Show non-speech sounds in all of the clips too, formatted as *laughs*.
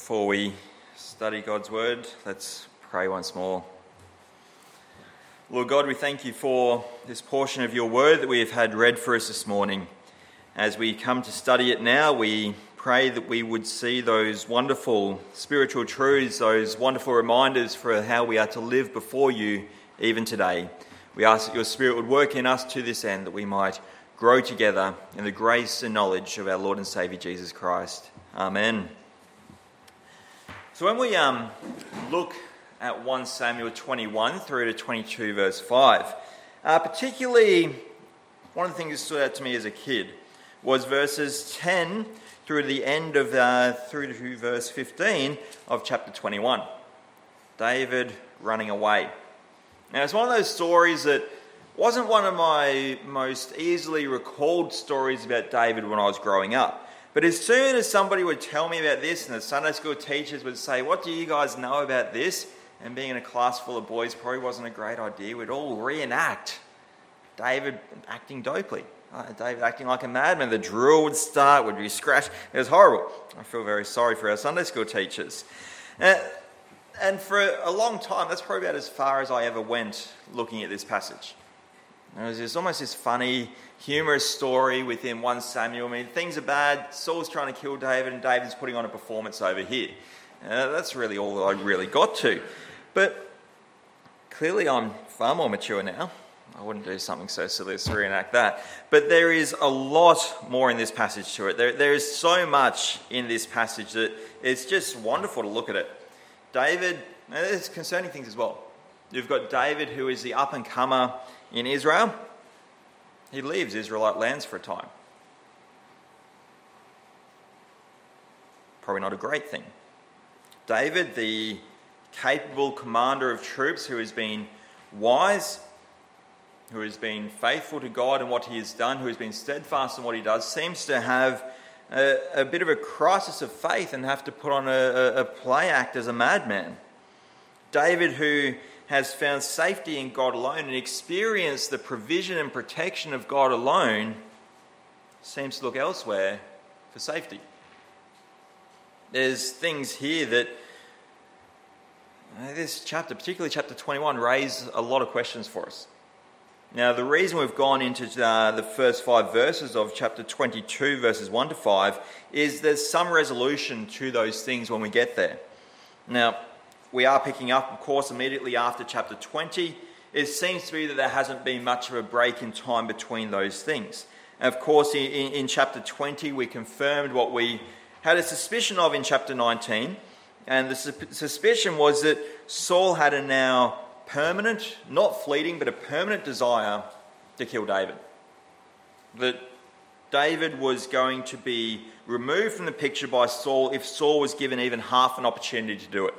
Before we study God's word, let's pray once more. Lord God, we thank you for this portion of your word that we have had read for us this morning. As we come to study it now, we pray that we would see those wonderful spiritual truths, those wonderful reminders for how we are to live before you even today. We ask that your Spirit would work in us to this end, that we might grow together in the grace and knowledge of our Lord and Saviour Jesus Christ. Amen. So when we um, look at 1 Samuel 21 through to 22, verse 5, uh, particularly one of the things that stood out to me as a kid was verses 10 through to the end of uh, through to verse 15 of chapter 21. David running away. Now it's one of those stories that wasn't one of my most easily recalled stories about David when I was growing up. But as soon as somebody would tell me about this, and the Sunday school teachers would say, What do you guys know about this? And being in a class full of boys probably wasn't a great idea. We'd all reenact David acting dopely. Uh, David acting like a madman. The drill would start, would be scratched. It was horrible. I feel very sorry for our Sunday school teachers. Uh, and for a long time, that's probably about as far as I ever went looking at this passage. There's almost this funny, humorous story within 1 Samuel. I mean, things are bad. Saul's trying to kill David, and David's putting on a performance over here. Uh, that's really all I really got to. But clearly, I'm far more mature now. I wouldn't do something so silly as to reenact that. But there is a lot more in this passage to it. There, there is so much in this passage that it's just wonderful to look at it. David, there's concerning things as well. You've got David, who is the up and comer in Israel, he leaves Israelite lands for a time. Probably not a great thing. David, the capable commander of troops who has been wise, who has been faithful to God and what he has done, who has been steadfast in what he does, seems to have a, a bit of a crisis of faith and have to put on a, a play act as a madman. David, who has found safety in God alone and experienced the provision and protection of God alone seems to look elsewhere for safety. There's things here that uh, this chapter, particularly chapter 21, raise a lot of questions for us. Now, the reason we've gone into uh, the first five verses of chapter 22, verses 1 to 5, is there's some resolution to those things when we get there. Now, we are picking up, of course, immediately after chapter 20. It seems to be that there hasn't been much of a break in time between those things. And of course, in, in chapter 20, we confirmed what we had a suspicion of in chapter 19. And the su- suspicion was that Saul had a now permanent, not fleeting, but a permanent desire to kill David. That David was going to be removed from the picture by Saul if Saul was given even half an opportunity to do it.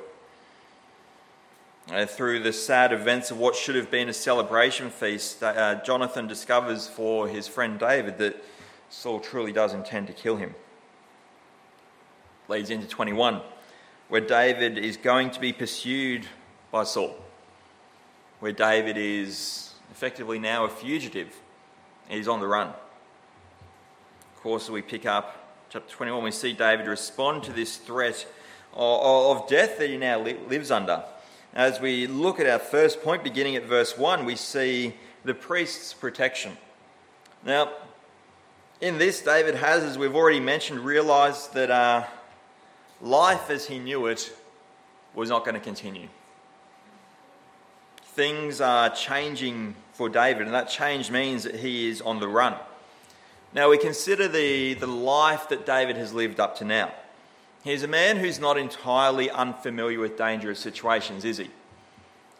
Uh, through the sad events of what should have been a celebration feast, uh, Jonathan discovers for his friend David that Saul truly does intend to kill him. Leads into 21, where David is going to be pursued by Saul, where David is effectively now a fugitive. He's on the run. Of course, we pick up chapter 21, we see David respond to this threat of, death that he now lives under. As we look at our first point, beginning at verse 1, we see the priest's protection. Now, in this, David has, as we've already mentioned, realized that uh, life as he knew it was not going to continue. Things are changing for David, and that change means that he is on the run. Now, we consider the, the life that David has lived up to now. He's a man who's not entirely unfamiliar with dangerous situations, is he?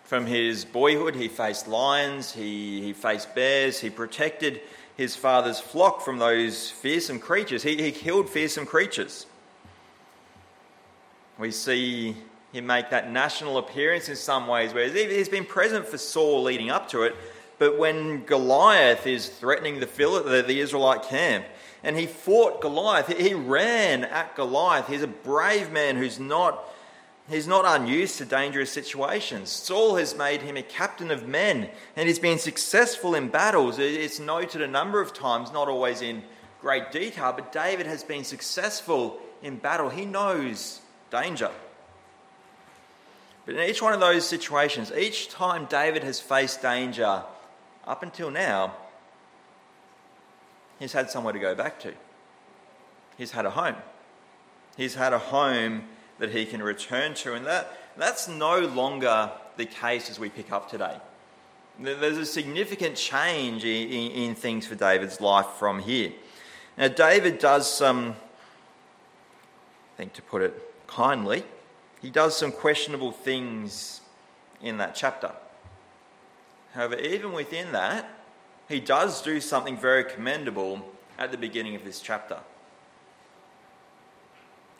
From his boyhood, he faced lions, he, he faced bears, he protected his father's flock from those fearsome creatures. He, he killed fearsome creatures. We see him make that national appearance in some ways, where he's been present for Saul leading up to it, but when Goliath is threatening the, the, the Israelite camp, and he fought Goliath. He ran at Goliath. He's a brave man who's not, he's not unused to dangerous situations. Saul has made him a captain of men, and he's been successful in battles. It's noted a number of times, not always in great detail, but David has been successful in battle. He knows danger. But in each one of those situations, each time David has faced danger up until now, he's had somewhere to go back to. He's had a home. He's had a home that he can return to, and that, that's no longer the case as we pick up today. There's a significant change in, in, in things for David's life from here. Now, David does some, I think to put it kindly, he does some questionable things in that chapter. However, even within that, he does do something very commendable at the beginning of this chapter.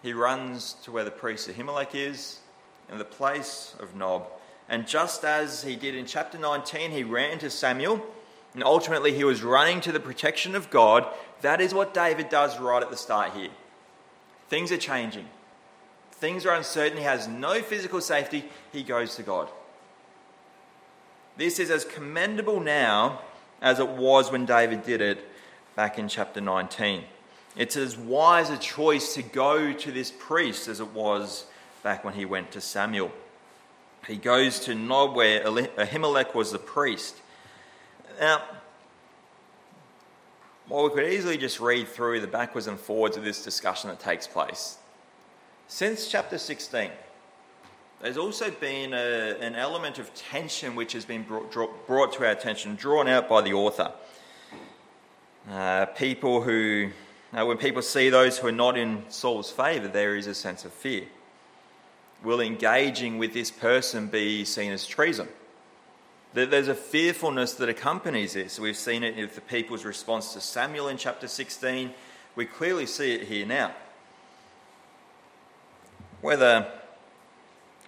He runs to where the priest Ahimelech is, in the place of Nob. And just as he did in chapter 19, he ran to Samuel, and ultimately he was running to the protection of God. That is what David does right at the start here. Things are changing. Things are uncertain. He has no physical safety. He goes to God. This is as commendable now as it was when David did it back in chapter 19. It's as wise a choice to go to this priest as it was back when he went to Samuel. He goes to Nob, where Ahimelech was the priest. Now, while we could easily just read through the backwards and forwards of this discussion that takes place, since chapter 16, there's also been a, an element of tension which has been brought, brought, to our attention, drawn out by the author. Uh, people who, uh, when people see those who are not in Saul's favour, there is a sense of fear. Will engaging with this person be seen as treason? There's a fearfulness that accompanies this. We've seen it in the people's response to Samuel in chapter 16. We clearly see it here now whether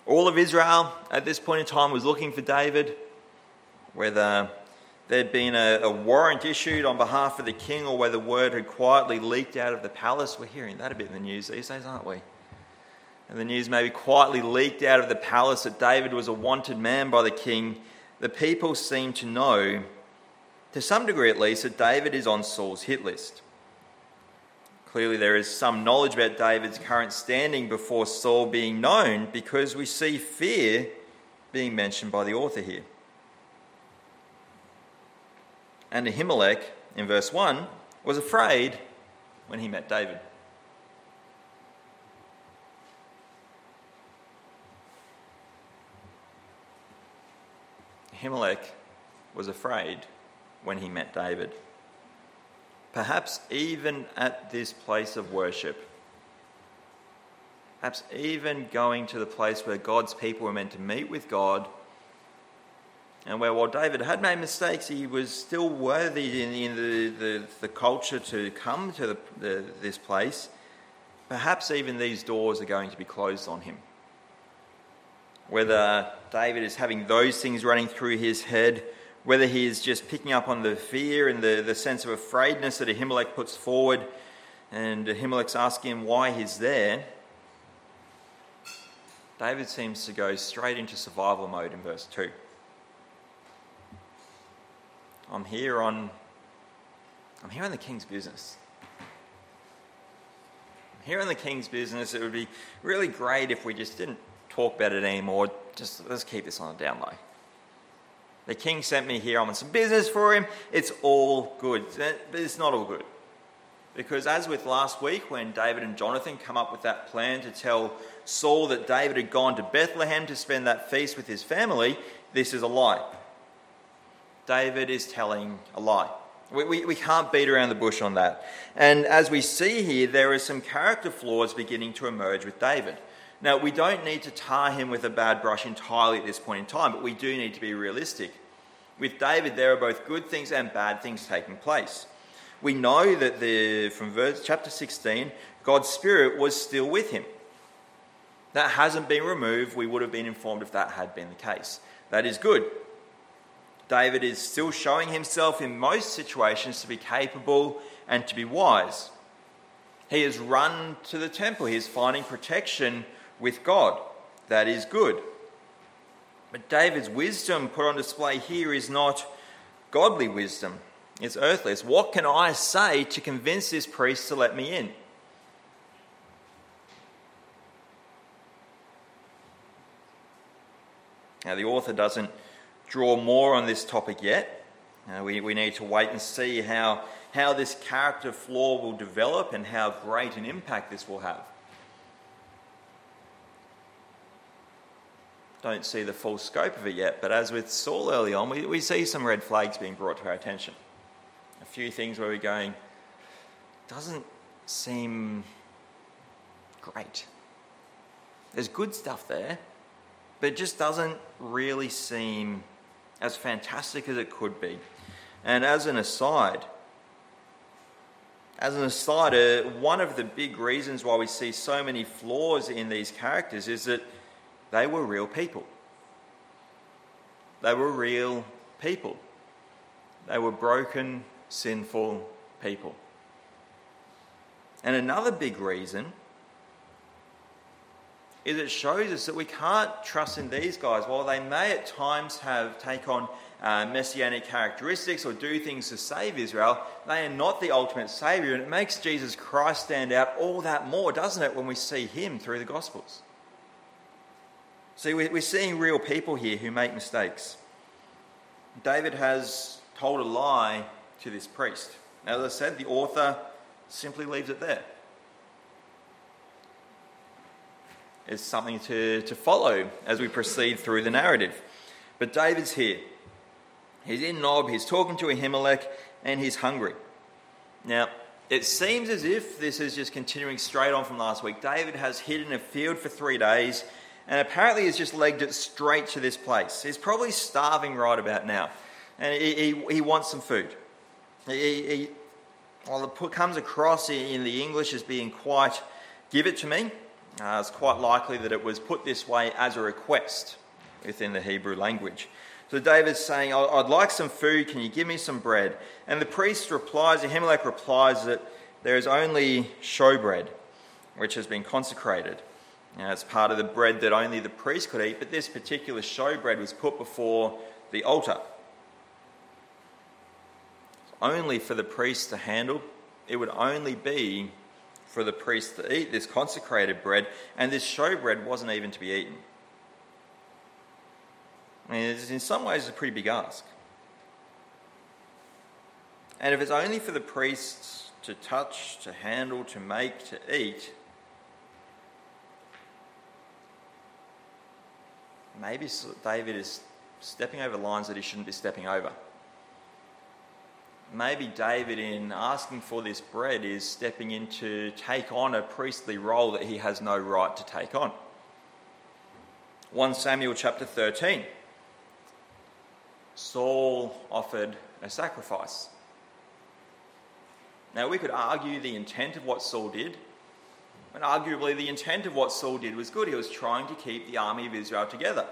all of Israel at this point in time was looking for David, whether there'd been a, a, warrant issued on behalf of the king, or whether word had quietly leaked out of the palace. We're hearing that a bit in the news these days, aren't we? And the news maybe quietly leaked out of the palace that David was a wanted man by the king. The people seem to know, to some degree at least, that David is on Saul's hit list. Clearly, there is some knowledge about David's current standing before Saul being known because we see fear being mentioned by the author here. And Ahimelech, in verse 1, was afraid when he met David. Ahimelech was afraid when he met David perhaps even at this place of worship. Perhaps even going to the place where God's people were meant to meet with God, and where while David had made mistakes, he was still worthy in, in the, the, the, culture to come to the, the, this place. Perhaps even these doors are going to be closed on him. Whether David is having those things running through his head, whether he is just picking up on the fear and the, the sense of afraidness that Ahimelech puts forward, and Ahimelech's asking him why he's there, David seems to go straight into survival mode in verse 2. I'm here on I'm here on the king's business. I'm here on the king's business. It would be really great if we just didn't talk about it anymore. Just let's keep this on the down low. The king sent me here. I'm on some business for him. It's all good. Eh, but it's not all good. Because, as with last week, when David and Jonathan come up with that plan to tell Saul that David had gone to Bethlehem to spend that feast with his family, this is a lie. David is telling a lie. We, we, we, can't beat around the bush on that. And as we see here, there are some character flaws beginning to emerge with David. Now, we don't need to tar him with a bad brush entirely at this point in time, but we do need to be realistic. With David, there are both good things and bad things taking place. We know that the, from verse, chapter 16, God's Spirit was still with him. That hasn't been removed. We would have been informed if that had been the case. That is good. David is still showing himself in most situations to be capable and to be wise. He has run to the temple, he is finding protection with God. That is good. But David's wisdom put on display here is not godly wisdom, it's earthly. It's what can I say to convince this priest to let me in? Now, the author doesn't draw more on this topic yet. Uh, we, we need to wait and see how, how this character flaw will develop and how great an impact this will have. Don't see the full scope of it yet, but as with Saul early on, we, we see some red flags being brought to our attention. A few things where we're going, doesn't seem great. There's good stuff there, but it just doesn't really seem as fantastic as it could be. And as an aside, as an aside, uh, one of the big reasons why we see so many flaws in these characters is that they were real people. They were real people. They were broken, sinful people. And another big reason is it shows us that we can't trust in these guys. While they may at times have take on uh, messianic characteristics or do things to save Israel, they are not the ultimate Saviour. And it makes Jesus Christ stand out all that more, doesn't it, when we see Him through the Gospels? See, we're seeing real people here who make mistakes. David has told a lie to this priest. Now, As I said, the author simply leaves it there. It's something to, to follow as we proceed through the narrative. But David's here. He's in Nob, he's talking to Ahimelech, and he's hungry. Now, it seems as if this is just continuing straight on from last week. David has hid in a field for three days, and apparently has just legged it straight to this place. He's probably starving right about now, and he, he, he wants some food. He, he, well, it comes across in the English as being quite, give it to me. Uh, it's quite likely that it was put this way as a request within the Hebrew language. So David's saying, I'd like some food, can you give me some bread? And the priest replies, Ahimelech replies that there is only showbread, which has been consecrated. Now, it's part of the bread that only the priest could eat, but this particular showbread was put before the altar only for the priest to handle. It would only be for the priest to eat this consecrated bread, and this showbread wasn't even to be eaten. I mean, in some ways, it's a pretty big ask. And if it's only for the priests to touch, to handle, to make, to eat, maybe David is stepping over lines that he shouldn't be stepping over maybe David, in asking for this bread, is stepping in to take on a priestly role that he has no right to take on. 1 Samuel chapter 13. Saul offered a sacrifice. Now, we could argue the intent of what Saul did, and arguably the intent of what Saul did was good. He was trying to keep the army of Israel together.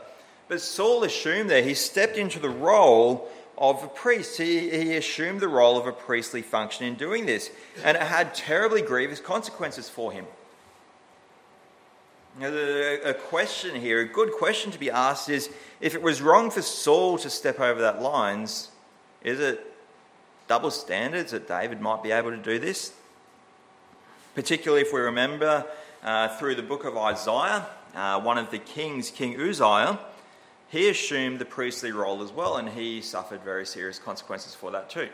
But Saul assumed that he stepped into the role of a priest. He, he assumed the role of a priestly function in doing this, and it had terribly grievous consequences for him. Now, a question here, a good question to be asked is if it was wrong for Saul to step over that lines, is it double standards that David might be able to do this? Particularly if we remember uh, through the book of Isaiah, uh, one of the kings, King Uzziah, he assumed the priestly role as well, and he suffered very serious consequences for that too.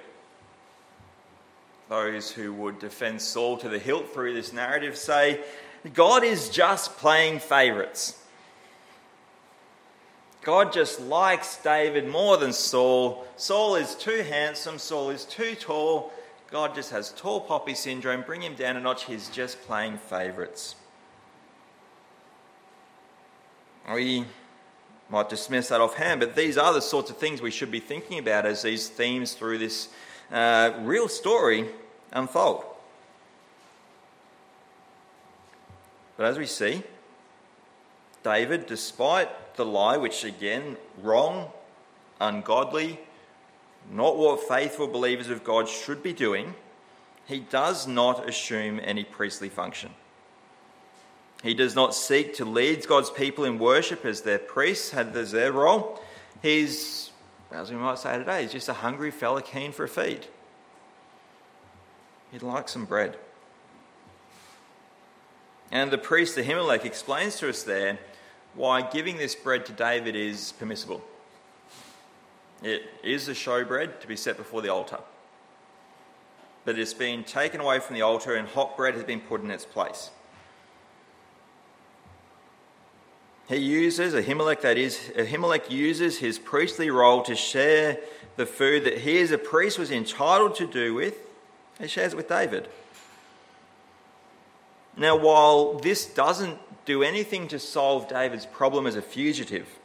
Those who would defend Saul to the hilt through this narrative say, God is just playing favourites. God just likes David more than Saul. Saul is too handsome, Saul is too tall. God just has tall poppy syndrome. Bring him down a notch. He's just playing favourites. We might dismiss that offhand, but these are the sorts of things we should be thinking about as these themes through this uh, real story unfold. But as we see, David, despite the lie, which again, wrong, ungodly, not what faithful believers of God should be doing, he does not assume any priestly function. He does not seek to lead God's people in worship as their priests had as their role. He's, as we might say today, he's just a hungry fella keen for a feed. He'd like some bread. And the priest Ahimelech explains to us there why giving this bread to David is permissible. It is a showbread to be set before the altar. But it's been taken away from the altar and hot bread has been put in its place. He uses, Ahimelech that is, Ahimelech uses his priestly role to share the food that he as a priest was entitled to do with. He shares it with David. Now, while this doesn't do anything to solve David's problem as a fugitive,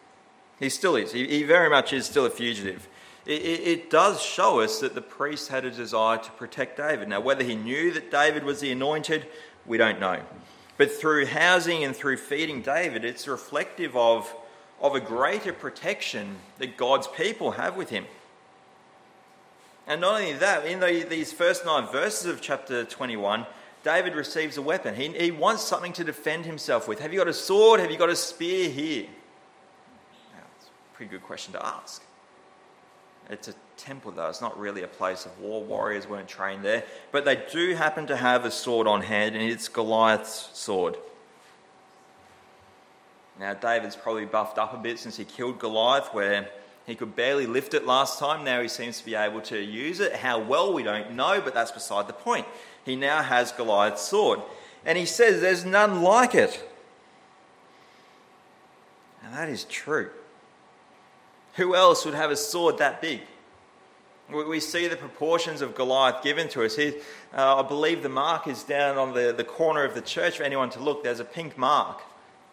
he still is. He, he very much is still a fugitive. It, it, it does show us that the priest had a desire to protect David. Now, whether he knew that David was the anointed, we don't know. But through housing and through feeding David, it's reflective of, of a greater protection that God's people have with him. And not only that, in the, these first nine verses of chapter 21, David receives a weapon. He, he wants something to defend himself with. Have you got a sword? Have you got a spear here? Pretty good question to ask. It's a temple, though. It's not really a place of war. Warriors weren't trained there. But they do happen to have a sword on hand, and it's Goliath's sword. Now, David's probably buffed up a bit since he killed Goliath, where he could barely lift it last time. Now he seems to be able to use it. How well, we don't know, but that's beside the point. He now has Goliath's sword. And he says there's none like it. And that is true. Who else would have a sword that big? We see the proportions of Goliath given to us. He, uh, I believe the mark is down on the, the corner of the church for anyone to look. There's a pink mark.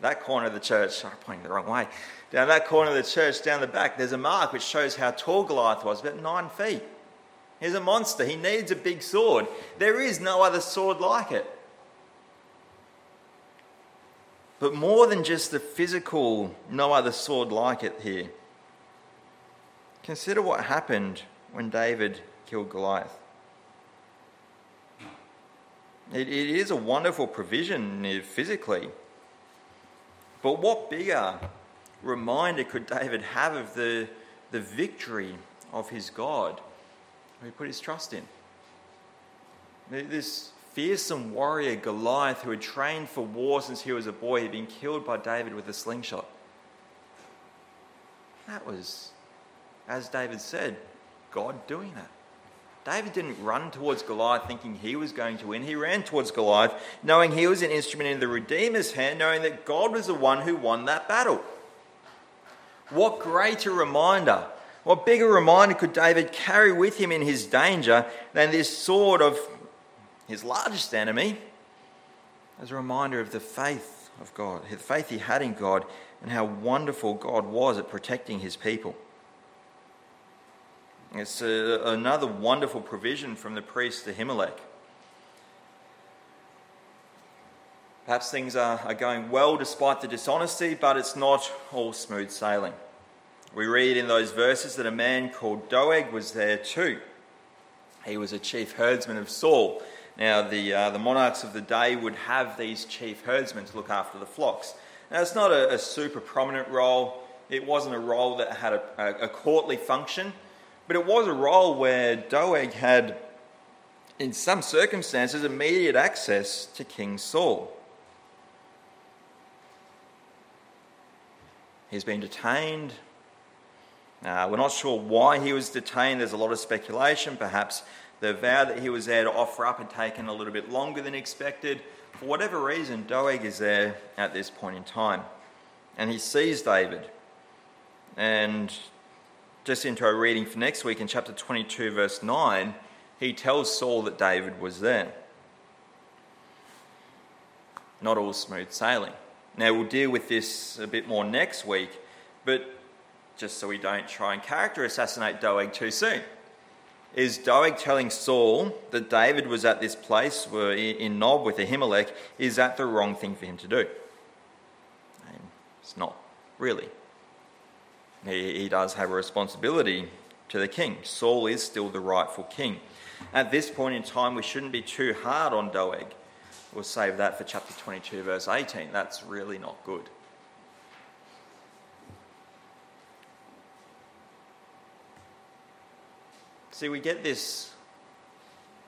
That corner of the church, I'm pointing the wrong way. Down that corner of the church, down the back, there's a mark which shows how tall Goliath was, about nine feet. He's a monster. He needs a big sword. There is no other sword like it. But more than just the physical, no other sword like it here. Consider what happened when David killed Goliath. It, it is a wonderful provision physically. But what bigger reminder could David have of the, the victory of his God who he put his trust in? This fearsome warrior Goliath, who had trained for war since he was a boy, had been killed by David with a slingshot. That was, as David said, God doing that. David didn't run towards Goliath thinking he was going to win. He ran towards Goliath knowing he was an instrument in the Redeemer's hand, knowing that God was the one who won that battle. What greater reminder, what bigger reminder could David carry with him in his danger than this sword of his largest enemy as a reminder of the faith of God, the faith he had in God, and how wonderful God was at protecting his people. It's a, another wonderful provision from the priest Ahimelech. Perhaps things are, are going well despite the dishonesty, but it's not all smooth sailing. We read in those verses that a man called Doeg was there too. He was a chief herdsman of Saul. Now, the, uh, the monarchs of the day would have these chief herdsmen to look after the flocks. Now, it's not a, a super prominent role, it wasn't a role that had a, a, a courtly function. But it was a role where Doeg had, in some circumstances, immediate access to King Saul. He's been detained. Uh, we're not sure why he was detained. There's a lot of speculation. Perhaps the vow that he was there to offer up had taken a little bit longer than expected. For whatever reason, Doeg is there at this point in time. And he sees David. And just into our reading for next week in chapter 22, verse 9, he tells Saul that David was there. Not all smooth sailing. Now, we'll deal with this a bit more next week, but just so we don't try and character assassinate Doeg too soon. Is Doeg telling Saul that David was at this place in Nob with Ahimelech? Is that the wrong thing for him to do? It's not, really. He, he does have a responsibility to the king. Saul is still the rightful king. At this point in time, we shouldn't be too hard on Doeg. We'll save that for chapter 22, verse 18. That's really not good. See, we get this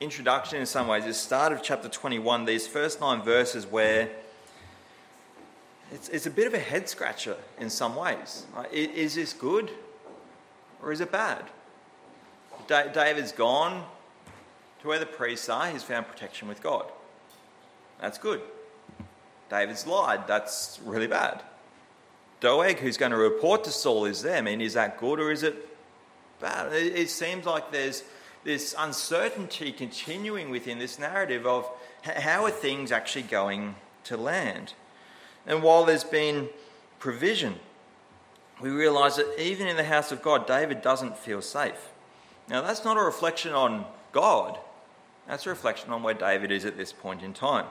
introduction in some ways, the start of chapter 21, these first nine verses where it's, it's a bit of a head scratcher in some ways. Is this good or is it bad? David's gone to where the priests are, he's found protection with God. That's good. David's lied, that's really bad. Doeg, who's going to report to Saul, is there. I mean, is that good or is it bad? It, seems like there's this uncertainty continuing within this narrative of how are things actually going to land. And while there's been provision, we realize that even in the house of God, David doesn't feel safe. Now, that's not a reflection on God, that's a reflection on where David is at this point in time.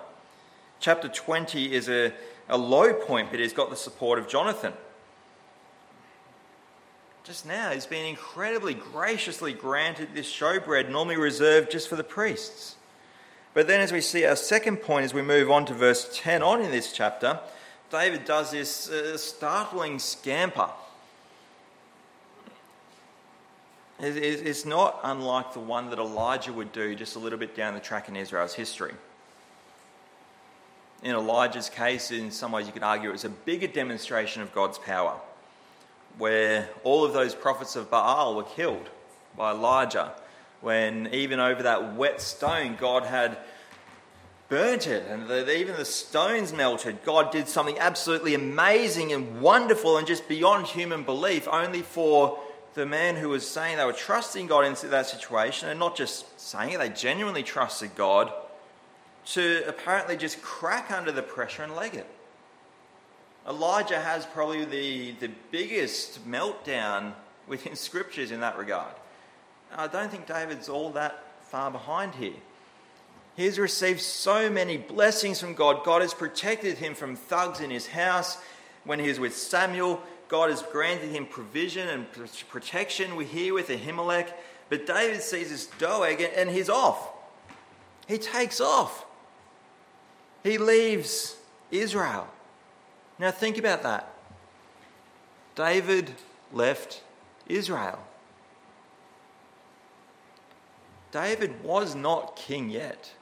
Chapter 20 is a, a low point, but he's got the support of Jonathan. Just now, he's been incredibly graciously granted this showbread normally reserved just for the priests. But then, as we see our second point as we move on to verse 10 on in this chapter, David does this uh, startling scamper. It's not unlike the one that Elijah would do just a little bit down the track in Israel's history. In Elijah's case, in some ways you could argue it was a bigger demonstration of God's power, where all of those prophets of Baal were killed by Elijah, when even over that wet stone, God had burnt it and the, even the stones melted. God did something absolutely amazing and wonderful and just beyond human belief, only for the man who was saying they were trusting God into that situation and not just saying it, they genuinely trusted God to apparently just crack under the pressure and leg it. Elijah has probably the, the biggest meltdown within *laughs* scriptures in that regard. I don't think David's all that far behind here. He has received so many blessings from God. God has protected him from thugs in his house. When he was with Samuel, God has granted him provision and protection. We here with Ahimelech. But David sees this Doeg and he's off. He takes off. He leaves Israel. Now think about that. David left Israel. David was not king yet.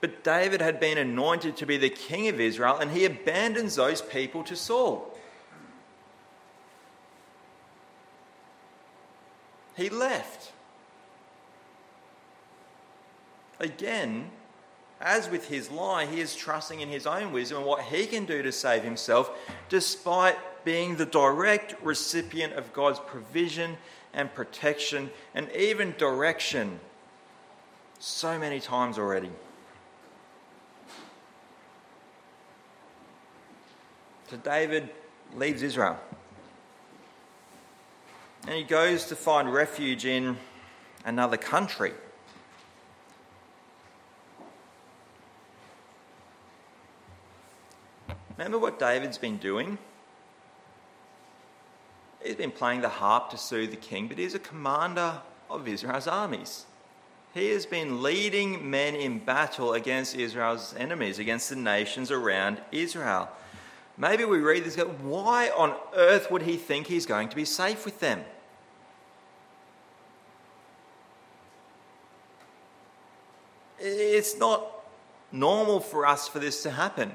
But David had been anointed to be the king of Israel, and he abandons those people to Saul. he left. Again, as with his lie, he is trusting in his own wisdom and what he can do to save himself, despite being the direct recipient of God's provision and protection and even direction so many times already. So David leaves Israel. And he goes to find refuge in another country. Remember what David's been doing? He's been playing the harp to soothe the king, but he's a commander of Israel's armies. He has been leading men in battle against Israel's enemies, against the nations around Israel. Maybe we read this, why on earth would he think he's going to be safe with them? It's not normal for us for this to happen.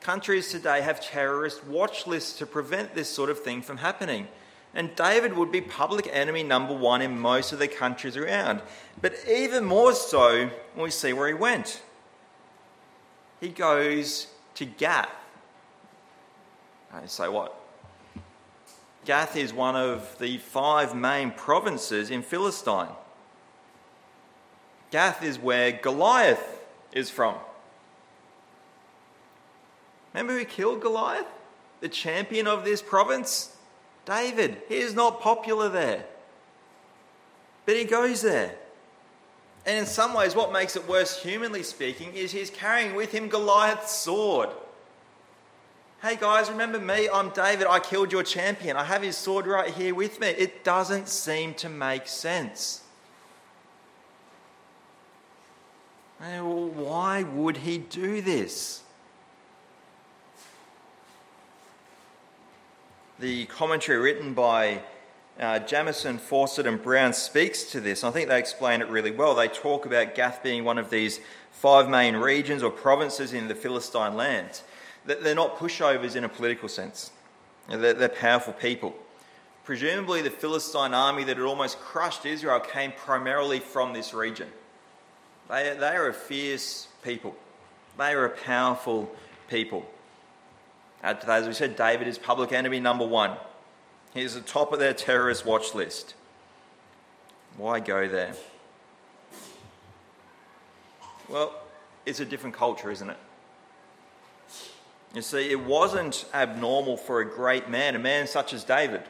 Countries today have terrorist watch lists to prevent this sort of thing from happening. And David would be public enemy number one in most of the countries around. But even more so when we see where he went. He goes to Gath, I say what? Gath is one of the five main provinces in Philistine. Gath is where Goliath is from. Remember who killed Goliath? The champion of this province? David. He is not popular there. But he goes there. And in some ways, what makes it worse, humanly speaking, is he's carrying with him Goliath's sword. Hey guys, remember me? I'm David. I killed your champion. I have his sword right here with me. It doesn't seem to make sense. Why would he do this? The commentary written by uh, Jamieson, Fausset, and Brown speaks to this. I think they explain it really well. They talk about Gath being one of these five main regions or provinces in the Philistine lands. They're not pushovers in a political sense, they're powerful people. Presumably, the Philistine army that had almost crushed Israel came primarily from this region. They, they are a fierce people, they are a powerful people. Uh, as we said, David is public enemy number one. He's at the top of their terrorist watch list. Why go there? Well, it's a different culture, isn't it? You see, it wasn't abnormal for a great man, a man such as David,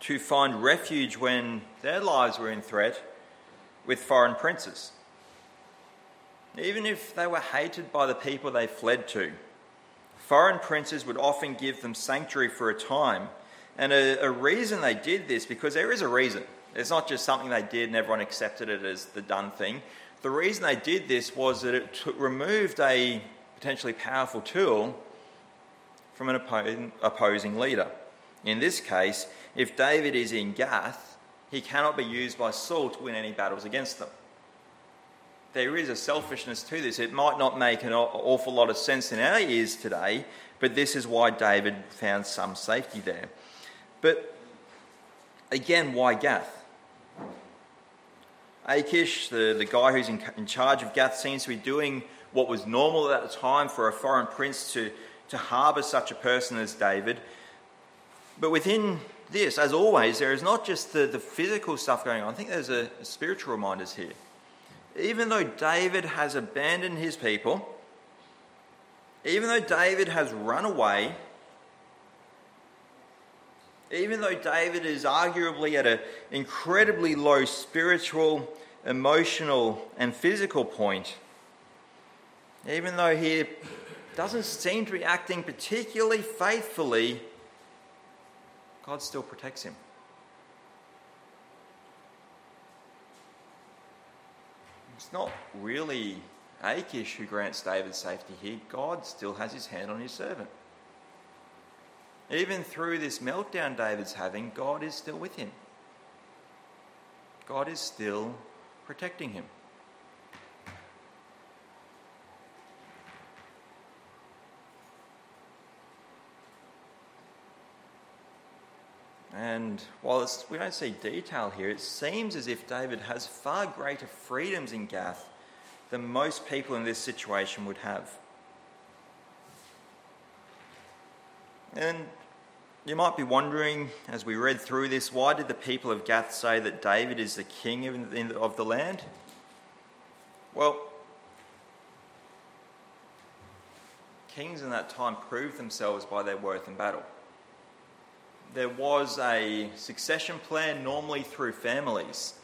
to find refuge when their lives were in threat with foreign princes. Even if they were hated by the people they fled to, foreign princes would often give them sanctuary for a time. And a, a, reason they did this, because there is a reason. It's not just something they did and everyone accepted it as the done thing. The reason they did this was that it t- removed a potentially powerful tool from an opposing, leader. In this case, if David is in Gath, he cannot be used by Saul to win any battles against them. There is a selfishness to this. It might not make an awful lot of sense in our ears today, but this is why David found some safety there. But again, why Gath? Achish, the, the guy who's in, in charge of Gath, seems to be doing what was normal at the time for a foreign prince to, to harbour such a person as David. But within this, as always, there is not just the, the physical stuff going on. I think there's a, a spiritual reminders here. Even though David has abandoned his people, even though David has run away, even though David is arguably at an incredibly low spiritual, emotional, and physical point, even though he doesn't seem to be acting particularly faithfully, God still protects him. It's not really Achish who grants David safety here. God still has his hand on his servant. Even through this meltdown David's having, God is still with him. God is still protecting him. And while we don't see detail here, it seems as if David has far greater freedoms in Gath than most people in this situation would have. And you might be wondering, as we read through this, why did the people of Gath say that David is the king of the land? Well, kings in that time proved themselves by their worth in battle. There was a succession plan, normally through families.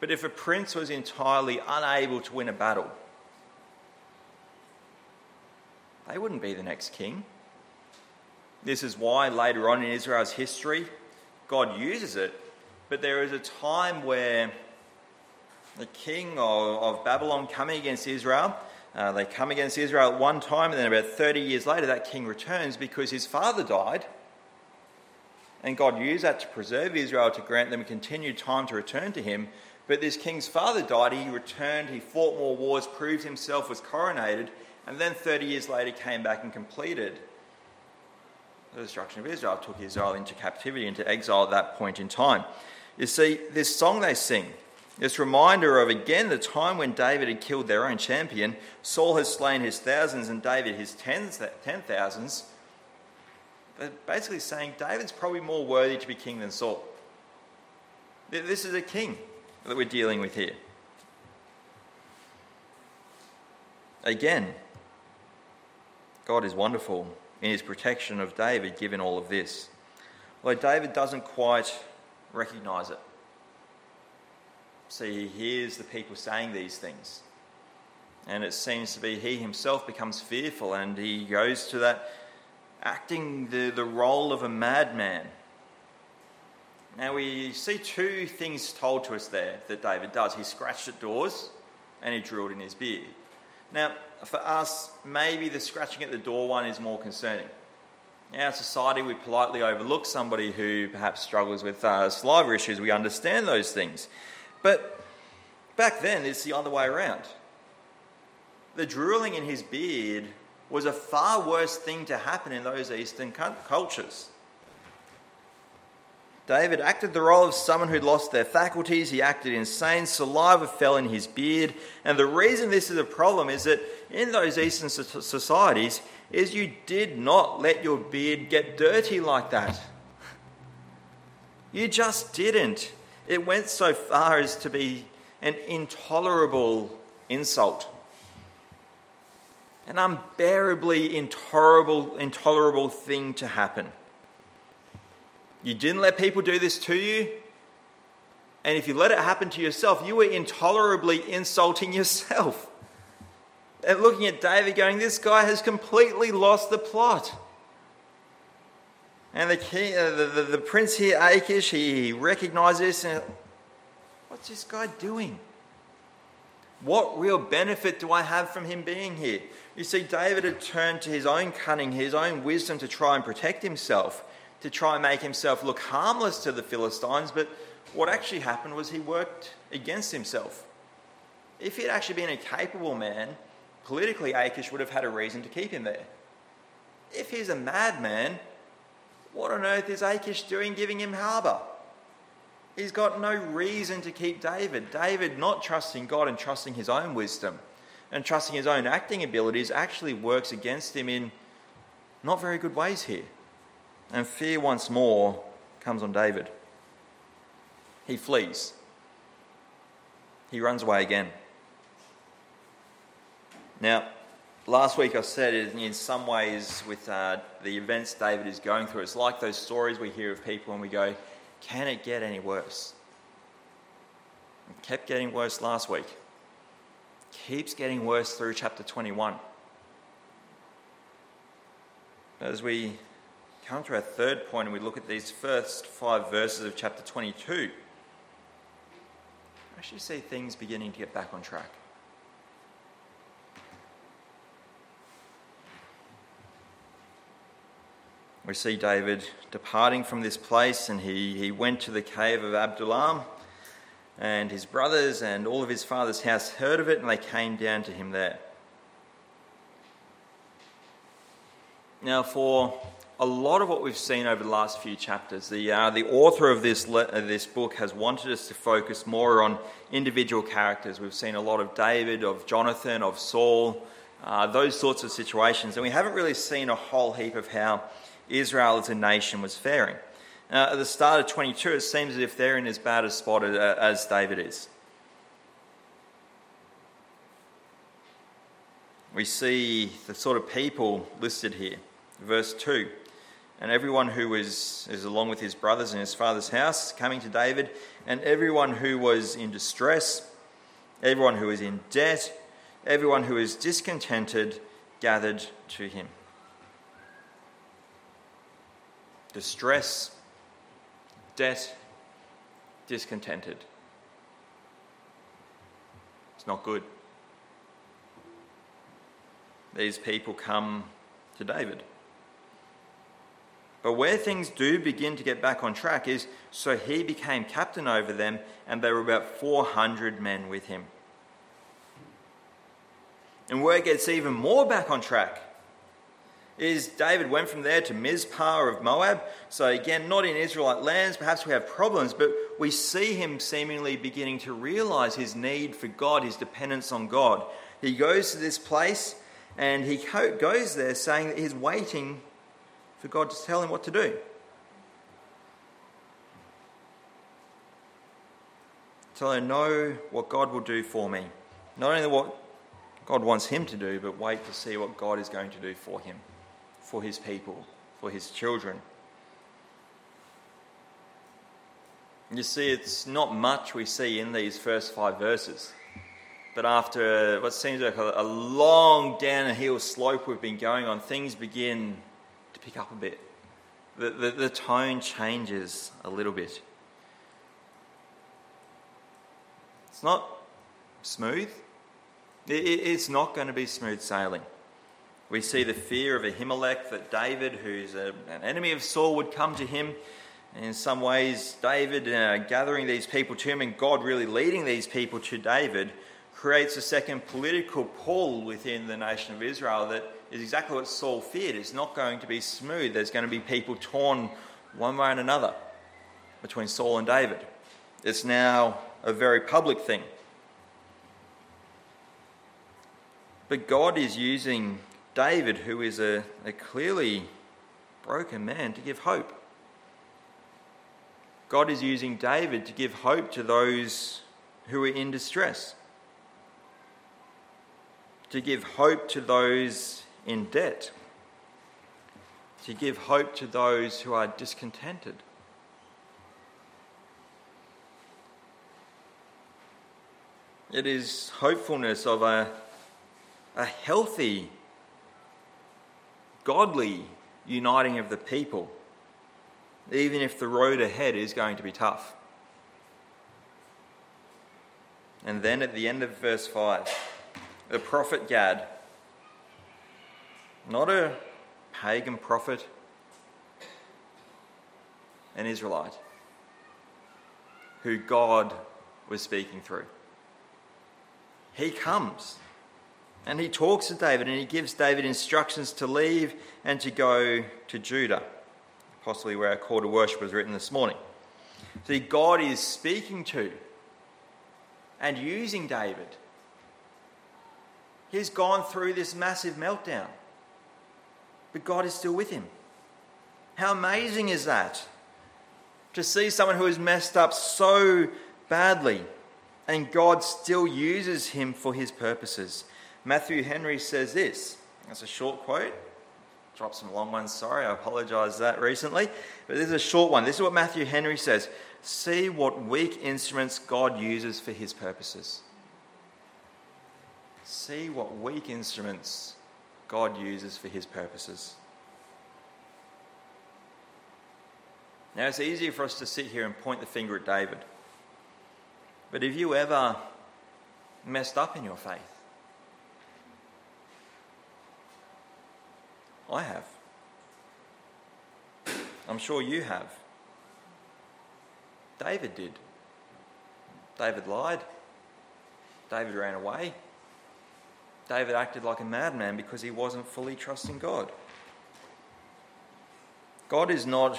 But if a prince was entirely unable to win a battle, they wouldn't be the next king. This is why later on in Israel's history, God uses it. But there is a time where the king of, of Babylon coming against Israel, uh, they come against Israel at one time, and then about 30 years later, that king returns because his father died. And God used that to preserve Israel, to grant them continued time to return to him. But this king's father died, he returned, he fought more wars, proved himself, was coronated, and then 30 years later came back and completed the destruction of Israel, took Israel into captivity, into exile at that point in time. You see, this song they sing, this reminder of again the time when David had killed their own champion, Saul has slain his thousands and David his tens, ten thousands. They're basically saying David's probably more worthy to be king than Saul. This is a king that we're dealing with here. Again, God is wonderful in his protection of David, given all of this. Although David doesn't quite recognize it. See, he hears the people saying these things. And it seems to be he himself becomes fearful and he goes to that acting the, the role of a madman. Now we see two things told to us there that David does. He scratched at doors and he drilled in his beard. Now, for us, maybe the scratching at the door one is more concerning. In our society, we politely overlook somebody who perhaps struggles with uh, saliva issues. We understand those things. But back then, it's the other way around. The drooling in his beard was a far worse thing to happen in those Eastern cultures. David acted the role of someone who'd lost their faculties. He acted insane. Saliva fell in his beard. And the reason this is a problem is that in those Eastern societies, is you did not let your beard get dirty like that. You just didn't. It went so far as to be an intolerable insult. An unbearably intolerable, intolerable thing to happen. You didn't let people do this to you. And if you let it happen to yourself, you were intolerably insulting yourself. And looking at David, going, This guy has completely lost the plot. And the, king, uh, the, the, the, prince here, Achish, he recognizes what's this guy doing? What real benefit do I have from him being here? You see, David had turned to his own cunning, his own wisdom to try and protect himself, to try and make himself look harmless to the Philistines, but what actually happened was he worked against himself. If he had actually been a capable man, politically Achish would have had a reason to keep him there. If he's a madman, what on earth is Achish doing giving him harbour? He's got no reason to keep David. David, not trusting God and trusting his own wisdom and trusting his own acting abilities, actually works against him in not very good ways here. And fear once more comes on David. He flees, he runs away again. Now, last week I said in some ways with uh, the events David is going through, it's like those stories we hear of people and we go, can it get any worse? It kept getting worse last week. Keeps getting worse through chapter 21. As we come to our third point and we look at these first five verses of chapter 22, I actually see things beginning to get back on track. we see David departing from this place, and he, he went to the cave of Adullam. And his brothers and all of his father's house heard of it, and they came down to him there. Now, for a lot of what we've seen over the last few chapters, the, uh, the author of this, le- this book has wanted us to focus more on individual characters. We've seen a lot of David, of Jonathan, of Saul, uh, those sorts of situations, and we haven't really seen a whole heap of how Israel as a nation was faring. Uh, at the start of 22, it seems as if they're in as bad a spot as David is. We see the sort of people listed here. Verse 2 And everyone who was is along with his brothers in his father's house coming to David, and everyone who was in distress, everyone who was in debt, everyone who was discontented gathered to him. distress, debt, discontented. It's not good. These people come to David. But where things do begin to get back on track is so he became captain over them, and there were about 400 men with him. And where it gets even more back on track is David went from there to Mizpah of Moab. So, again, not in Israelite lands. Perhaps we have problems, but we see him seemingly beginning to realize his need for God, his dependence on God. He goes to this place and he goes there saying that he's waiting for God to tell him what to do. So I know what God will do for me. Not only what God wants him to do, but wait to see what God is going to do for him for his people, for his children. You see, it's not much we see in these first five verses. But after what seems like a, long downhill slope we've been going on, things begin to pick up a bit. The, the, the tone changes a little bit. It's not smooth. It, it's not going to be smooth sailing. We see the fear of Ahimelech that David, who's a, an enemy of Saul, would come to him. In some ways, David uh, gathering these people to him and God really leading these people to David creates a second political pull within the nation of Israel that is exactly what Saul feared. It's not going to be smooth. There's going to be people torn one way and another between Saul and David. It's now a very public thing. But God is using David, who is a, a clearly broken man, to give hope. God is using David to give hope to those who are in distress, to give hope to those in debt, to give hope to those who are discontented. It is hopefulness of a, a healthy, godly uniting of the people, even if the road ahead is going to be tough. And then at the end of verse 5, the prophet Gad, not a pagan prophet, an Israelite, who God was speaking through he comes and he talks to David and he gives David instructions to leave and to go to Judah, possibly where our call to worship was written this morning. See, God is speaking to and using David. He's gone through this massive meltdown, but God is still with him. How amazing is that? To see someone who has messed up so badly and God still uses him for his purposes. Matthew Henry says this. That's a short quote. Drop some long ones, sorry, I apologize that recently. But this is a short one. This is what Matthew Henry says See what weak instruments God uses for his purposes. See what weak instruments God uses for his purposes. Now, it's easier for us to sit here and point the finger at David. But have you ever messed up in your faith? I have. I'm sure you have. David did. David lied. David ran away. David acted like a madman because he wasn't fully trusting God. God is not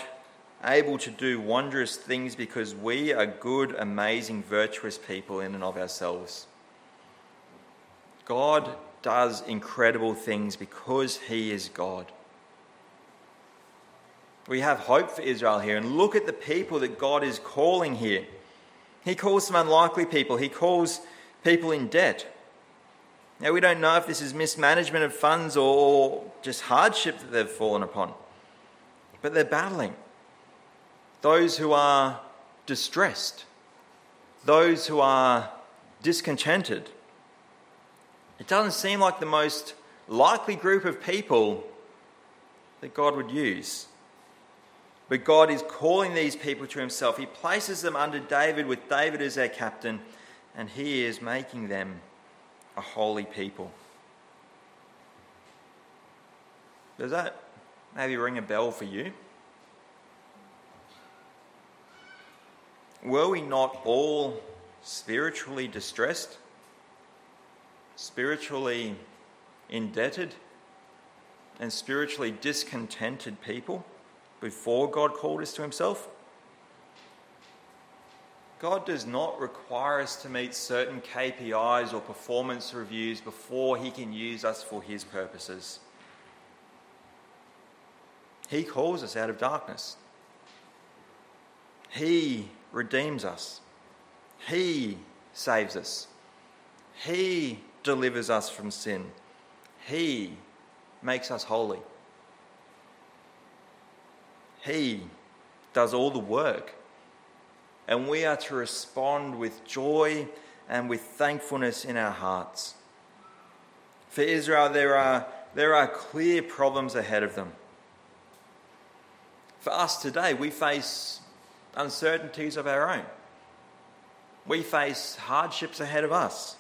able to do wondrous things because we are good, amazing, virtuous people in and of ourselves. God does incredible things because He is God. We have hope for Israel here, and look at the people that God is calling here. He calls some unlikely people, He calls people in debt. Now, we don't know if this is mismanagement of funds or just hardship that they've fallen upon, but they're battling those who are distressed, those who are discontented. It doesn't seem like the most likely group of people that God would use. But God is calling these people to Himself. He places them under David, with David as their captain, and He is making them a holy people. Does that maybe ring a bell for you? Were we not all spiritually distressed, spiritually indebted, and spiritually discontented people before God called us to Himself? God does not require us to meet certain KPIs or performance reviews before He can use us for His purposes. He calls us out of darkness. He redeems us. He saves us. He delivers us from sin. He makes us holy. He does all the work. And we are to respond with joy and with thankfulness in our hearts. For Israel, there are, there are clear problems ahead of them. For us today, we face uncertainties of our own. We face hardships ahead of us.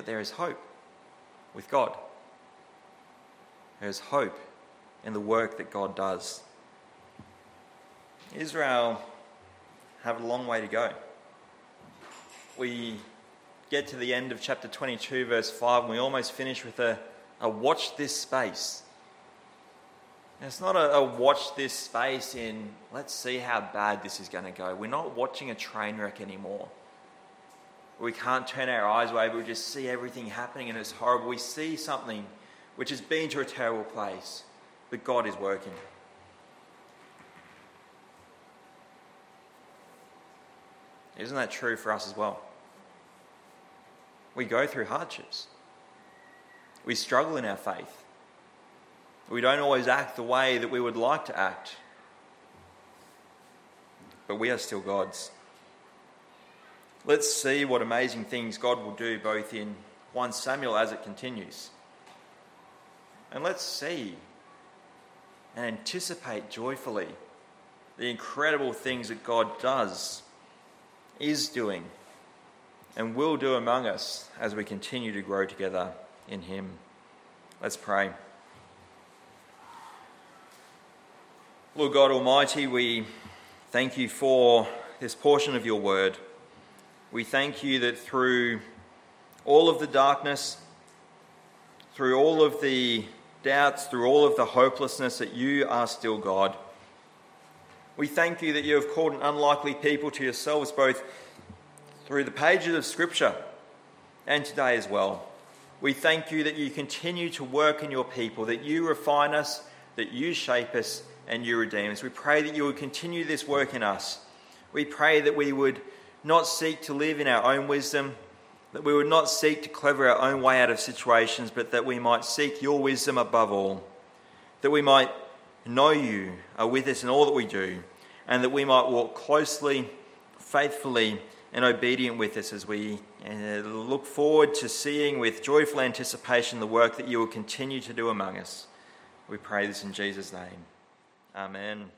But there is hope with God. There is hope in the work that God does. Israel have a long way to go. We get to the end of chapter 22, verse 5, and we almost finish with a, a watch this space. And it's not a, a watch this space in let's see how bad this is going to go. We're not watching a train wreck anymore. We can't turn our eyes away, but we just see everything happening and it's horrible. We see something which has been to a terrible place, but God is working. Isn't that true for us as well? We go through hardships. We struggle in our faith. We don't always act the way that we would like to act. But we are still God's. Let's see what amazing things God will do both in 1 Samuel as it continues. And let's see and anticipate joyfully the incredible things that God does, is doing, and will do among us as we continue to grow together in Him. Let's pray. Lord God Almighty, we thank you for this portion of your word. We thank you that through all of the darkness, through all of the doubts, through all of the hopelessness, that you are still God. We thank you that you have called an unlikely people to yourselves both through the pages of Scripture and today as well. We thank you that you continue to work in your people, that you refine us, that you shape us, and you redeem us. We pray that you would continue this work in us. We pray that we would not seek to live in our own wisdom, that we would not seek to clever our own way out of situations, but that we might seek your wisdom above all, that we might know you are with us in all that we do, and that we might walk closely, faithfully, and obedient with us as we uh, look forward to seeing with joyful anticipation the work that you will continue to do among us. We pray this in Jesus' name. Amen.